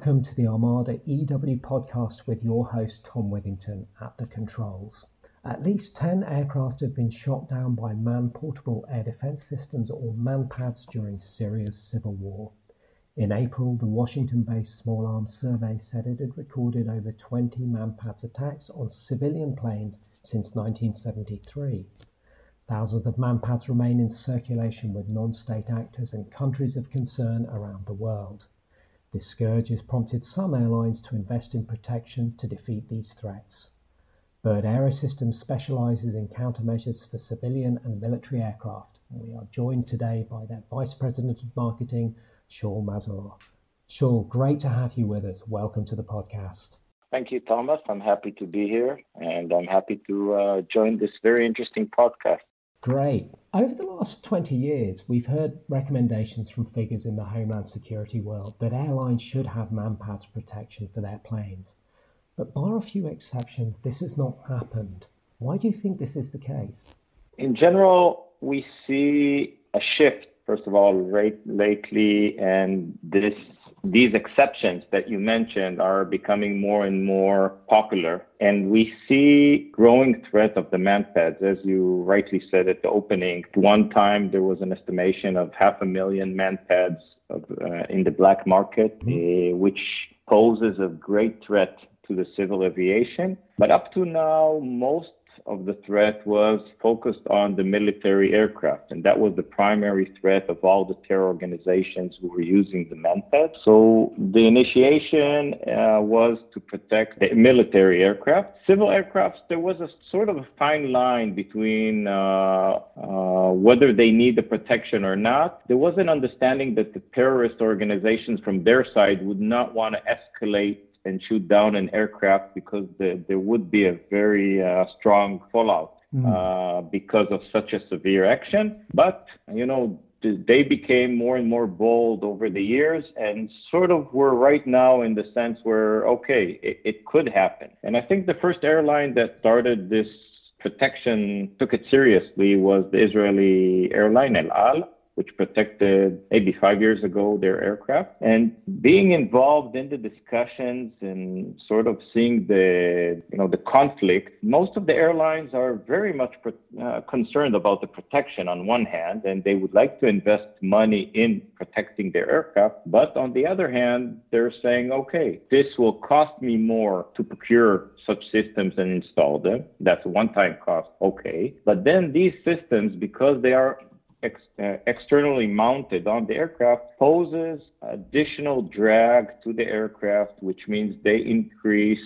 Welcome to the Armada EW podcast with your host Tom Withington at the controls. At least 10 aircraft have been shot down by man portable air defense systems or MANPADS during Syria's civil war. In April, the Washington based Small Arms Survey said it had recorded over 20 MANPADS attacks on civilian planes since 1973. Thousands of MANPADS remain in circulation with non state actors and countries of concern around the world. This scourge has prompted some airlines to invest in protection to defeat these threats. Bird Aerosystems specializes in countermeasures for civilian and military aircraft. We are joined today by their Vice President of Marketing, Shaul Mazarov. Shaul, great to have you with us. Welcome to the podcast. Thank you, Thomas. I'm happy to be here and I'm happy to uh, join this very interesting podcast. Great. Over the last 20 years, we've heard recommendations from figures in the Homeland Security world that airlines should have MANPADS protection for their planes. But bar a few exceptions, this has not happened. Why do you think this is the case? In general, we see a shift, first of all, right, lately, and this these exceptions that you mentioned are becoming more and more popular. And we see growing threat of the MANPADS, as you rightly said at the opening. One time there was an estimation of half a million MANPADS of, uh, in the black market, uh, which poses a great threat to the civil aviation. But up to now, most of the threat was focused on the military aircraft, and that was the primary threat of all the terror organizations who were using the MANPAD. So the initiation uh, was to protect the military aircraft. Civil aircrafts, there was a sort of a fine line between uh, uh, whether they need the protection or not. There was an understanding that the terrorist organizations from their side would not want to escalate and shoot down an aircraft because the, there would be a very uh, strong fallout mm. uh, because of such a severe action. But, you know, they became more and more bold over the years and sort of we're right now in the sense where, okay, it, it could happen. And I think the first airline that started this protection took it seriously was the Israeli airline El Al which protected maybe five years ago their aircraft. And being involved in the discussions and sort of seeing the you know the conflict, most of the airlines are very much uh, concerned about the protection on one hand, and they would like to invest money in protecting their aircraft. But on the other hand, they're saying, okay, this will cost me more to procure such systems and install them. That's a one-time cost, okay. But then these systems, because they are ex- uh, externally mounted on the aircraft poses additional drag to the aircraft, which means they increase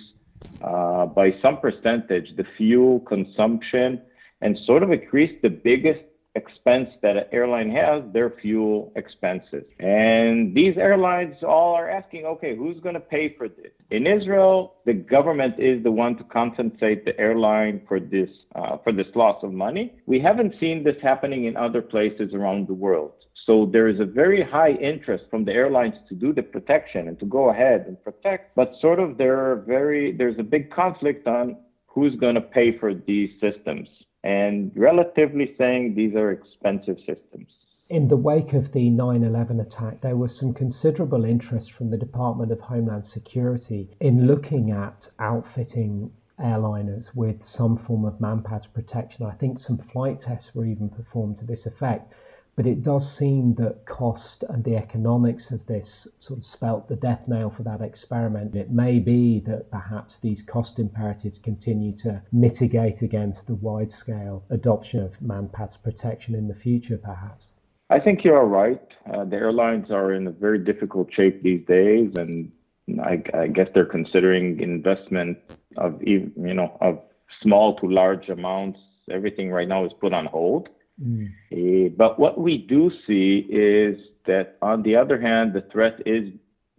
uh, by some percentage the fuel consumption and sort of increase the biggest expense that an airline has, their fuel expenses. And these airlines all are asking, okay, who's going to pay for this? In Israel, the government is the one to compensate the airline for this uh, for this loss of money. We haven't seen this happening in other places around the world. So there is a very high interest from the airlines to do the protection and to go ahead and protect, but sort of there are very there's a big conflict on who's going to pay for these systems and relatively saying these are expensive systems. In the wake of the 9 11 attack, there was some considerable interest from the Department of Homeland Security in looking at outfitting airliners with some form of MANPADS protection. I think some flight tests were even performed to this effect. But it does seem that cost and the economics of this sort of spelt the death nail for that experiment. It may be that perhaps these cost imperatives continue to mitigate against the wide scale adoption of MANPADS protection in the future, perhaps. I think you are right. Uh, the airlines are in a very difficult shape these days, and I, I guess they're considering investment of you know of small to large amounts. Everything right now is put on hold. Mm. Uh, but what we do see is that, on the other hand, the threat is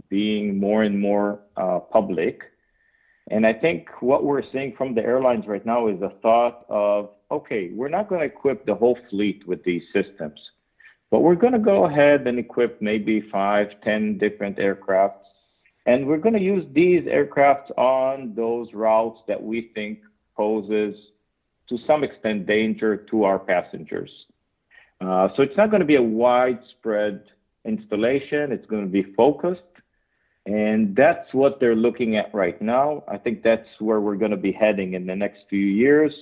being more and more uh, public. And I think what we're seeing from the airlines right now is the thought of, okay, we're not going to equip the whole fleet with these systems, but we're going to go ahead and equip maybe five, ten different aircrafts. And we're going to use these aircrafts on those routes that we think poses to some extent danger to our passengers. Uh, so it's not going to be a widespread installation. It's going to be focused. And that's what they're looking at right now. I think that's where we're going to be heading in the next few years.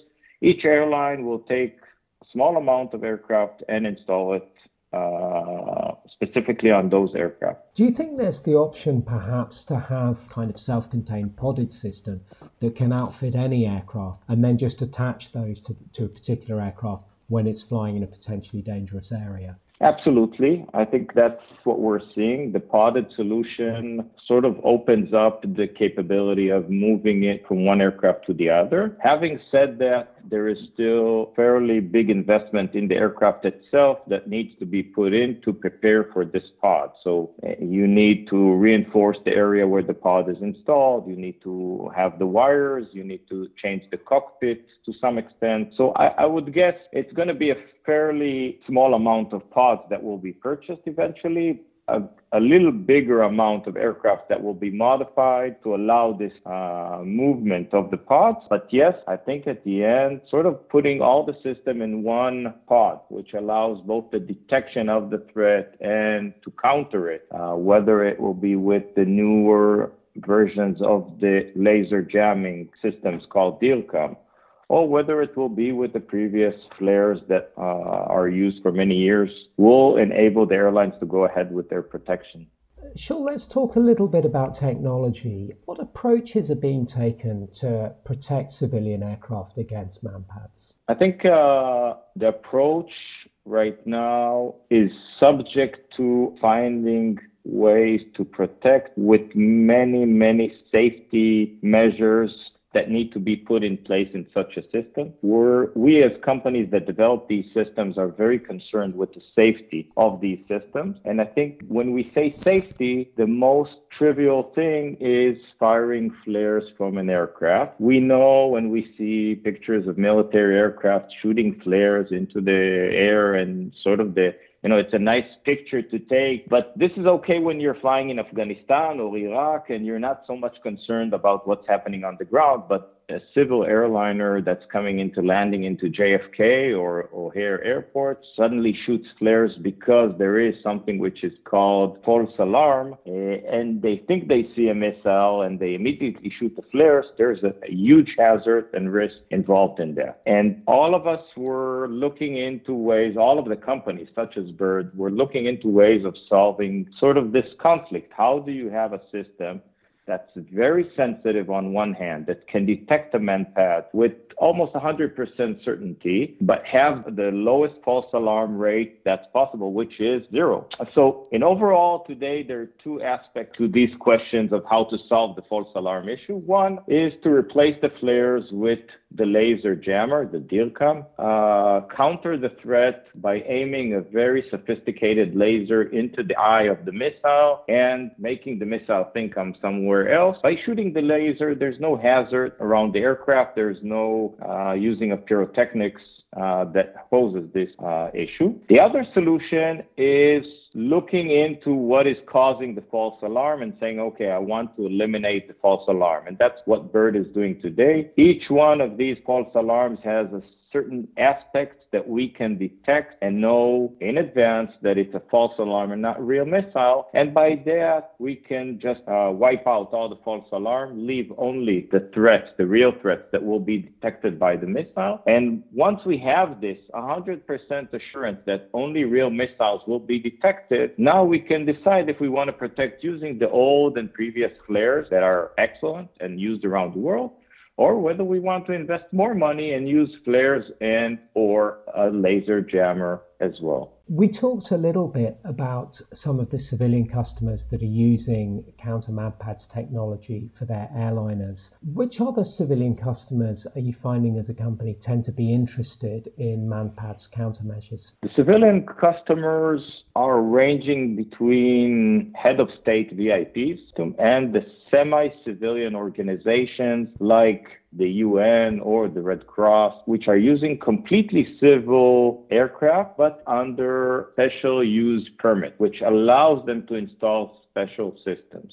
Each airline will take a small amount of aircraft and install it uh, specifically on those aircraft. Do you think there's the option perhaps to have kind of self-contained podded system that can outfit any aircraft and then just attach those to, to a particular aircraft when it's flying in a potentially dangerous area? Absolutely. I think that's what we're seeing. The podded solution sort of opens up the capability of moving it from one aircraft to the other. Having said that, there is still fairly big investment in the aircraft itself that needs to be put in to prepare for this pod. So eh, you need to reinforce the area where the pod is installed. You need to have the wires. You need to change the cockpit to some extent. So I, I would guess it's going to be a fairly small amount of pods that will be purchased eventually, a, a, little bigger amount of aircraft that will be modified to allow this uh, movement of the pods. But yes, I think at the end, sort of putting all the system in one pod, which allows both the detection of the threat and to counter it, uh, whether it will be with the newer versions of the laser jamming systems called DIRCM or whether it will be with the previous flares that uh, are used for many years, will enable the airlines to go ahead with their protection. Sure, let's talk a little bit about technology. What approaches are being taken to protect civilian aircraft against manpads? I think uh, the approach right now is subject to finding ways to protect with many, many safety measures that need to be put in place in such a system. We're, we as companies that develop these systems are very concerned with the safety of these systems. And I think when we say safety, the most trivial thing is firing flares from an aircraft. We know when we see pictures of military aircraft shooting flares into the air and sort of the you know, it's a nice picture to take, but this is okay when you're flying in Afghanistan or Iraq and you're not so much concerned about what's happening on the ground. But a civil airliner that's coming into landing into JFK or O'Hare Airport suddenly shoots flares because there is something which is called false alarm, uh, and they think they see a missile and they immediately shoot the flares. There's a, a huge hazard and risk involved in that. And all of us were looking into ways, all of the companies, such as Bird, were looking into ways of solving sort of this conflict. How do you have a system that's very sensitive on one hand, that can detect a manpad with almost 100% certainty, but have the lowest false alarm rate that's possible, which is zero. So, in overall, today, there are two aspects to these questions of how to solve the false alarm issue. One is to replace the flares with the laser jammer, the DIRCM, uh, counter the threat by aiming a very sophisticated laser into the eye of the missile and making the missile think I'm somewhere else. By shooting the laser, there's no hazard around the aircraft. There's no uh, using of pyrotechnics uh, that poses this uh, issue. The other solution is looking into what is causing the false alarm and saying, okay, I want to eliminate the false alarm. And that's what BIRD is doing today. Each one of these false alarms has a certain aspects that we can detect and know in advance that it's a false alarm and not a real missile. And by that, we can just uh, wipe out all the false alarm, leave only the threats, the real threats that will be detected by the missile. And once we have this 100% assurance that only real missiles will be detected, now we can decide if we want to protect using the old and previous flares that are excellent and used around the world or whether we want to invest more money and use flares and or a laser jammer as well. We talked a little bit about some of the civilian customers that are using counter manpads technology for their airliners. Which other civilian customers are you finding as a company tend to be interested in manpads countermeasures? The civilian customers are ranging between head of state VIPs and the semi civilian organizations like the UN or the Red Cross, which are using completely civil aircraft, but under special use permit, which allows them to install special systems.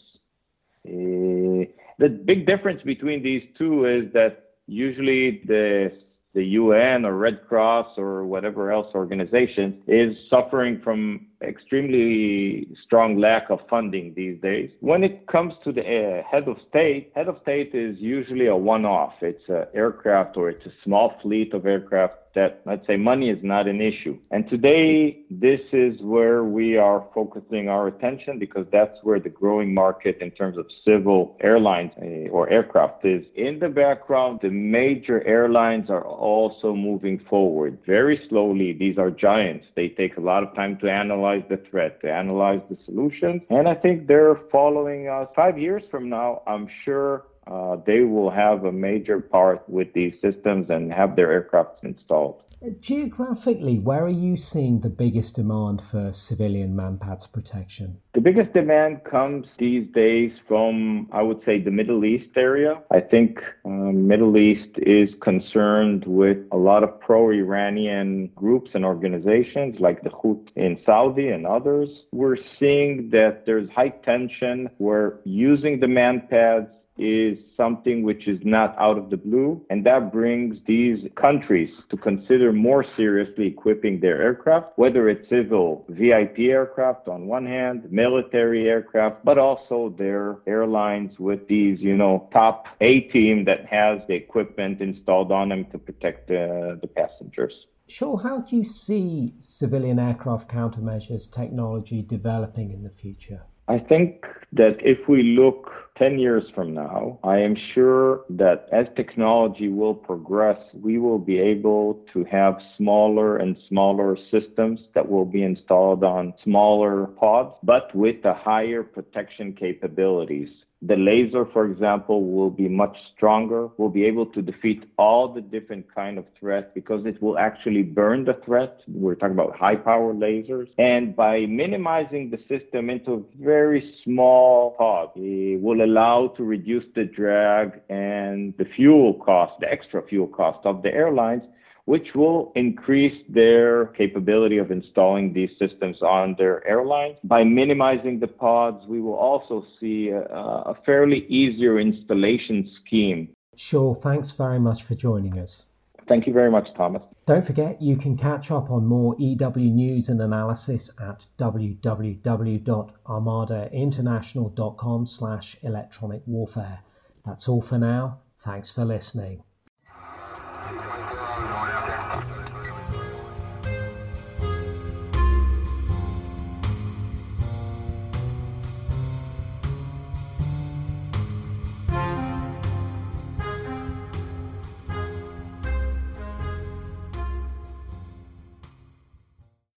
Uh, the big difference between these two is that usually the the UN or Red Cross or whatever else organization is suffering from extremely strong lack of funding these days. When it comes to the uh, head of state, head of state is usually a one-off. It's an aircraft or it's a small fleet of aircraft that let's say money is not an issue. And today, this is where we are focusing our attention because that's where the growing market in terms of civil airlines uh, or aircraft is. In the background, the major airlines are also moving forward very slowly. These are giants. They take a lot of time to analyze the threat, to analyze the solutions. And I think they're following us five years from now. I'm sure uh, they will have a major part with these systems and have their aircraft installed. Geographically, where are you seeing the biggest demand for civilian manpads protection? The biggest demand comes these days from, I would say, the Middle East area. I think uh, Middle East is concerned with a lot of pro-Iranian groups and organizations like the Houthi in Saudi and others. We're seeing that there's high tension. We're using the manpads is something which is not out of the blue, and that brings these countries to consider more seriously equipping their aircraft, whether it's civil VIP aircraft on one hand, military aircraft, but also their airlines with these, you know, top A team that has the equipment installed on them to protect uh, the passengers. Shaul, how do you see civilian aircraft countermeasures technology developing in the future? I think that if we look 10 years from now, I am sure that as technology will progress, we will be able to have smaller and smaller systems that will be installed on smaller pods, but with the higher protection capabilities. The laser, for example, will be much stronger. We'll be able to defeat all the different kind of threats because it will actually burn the threat. We're talking about high power lasers. And by minimizing the system into a very small pod, it will allow to reduce the drag and the fuel cost, the extra fuel cost of the airlines which will increase their capability of installing these systems on their airlines. By minimizing the pods, we will also see a, a fairly easier installation scheme. Sure, thanks very much for joining us. Thank you very much, Thomas. Don't forget you can catch up on more EW news and analysis at www.armadainternational.com slash electronic warfare. That's all for now. Thanks for listening.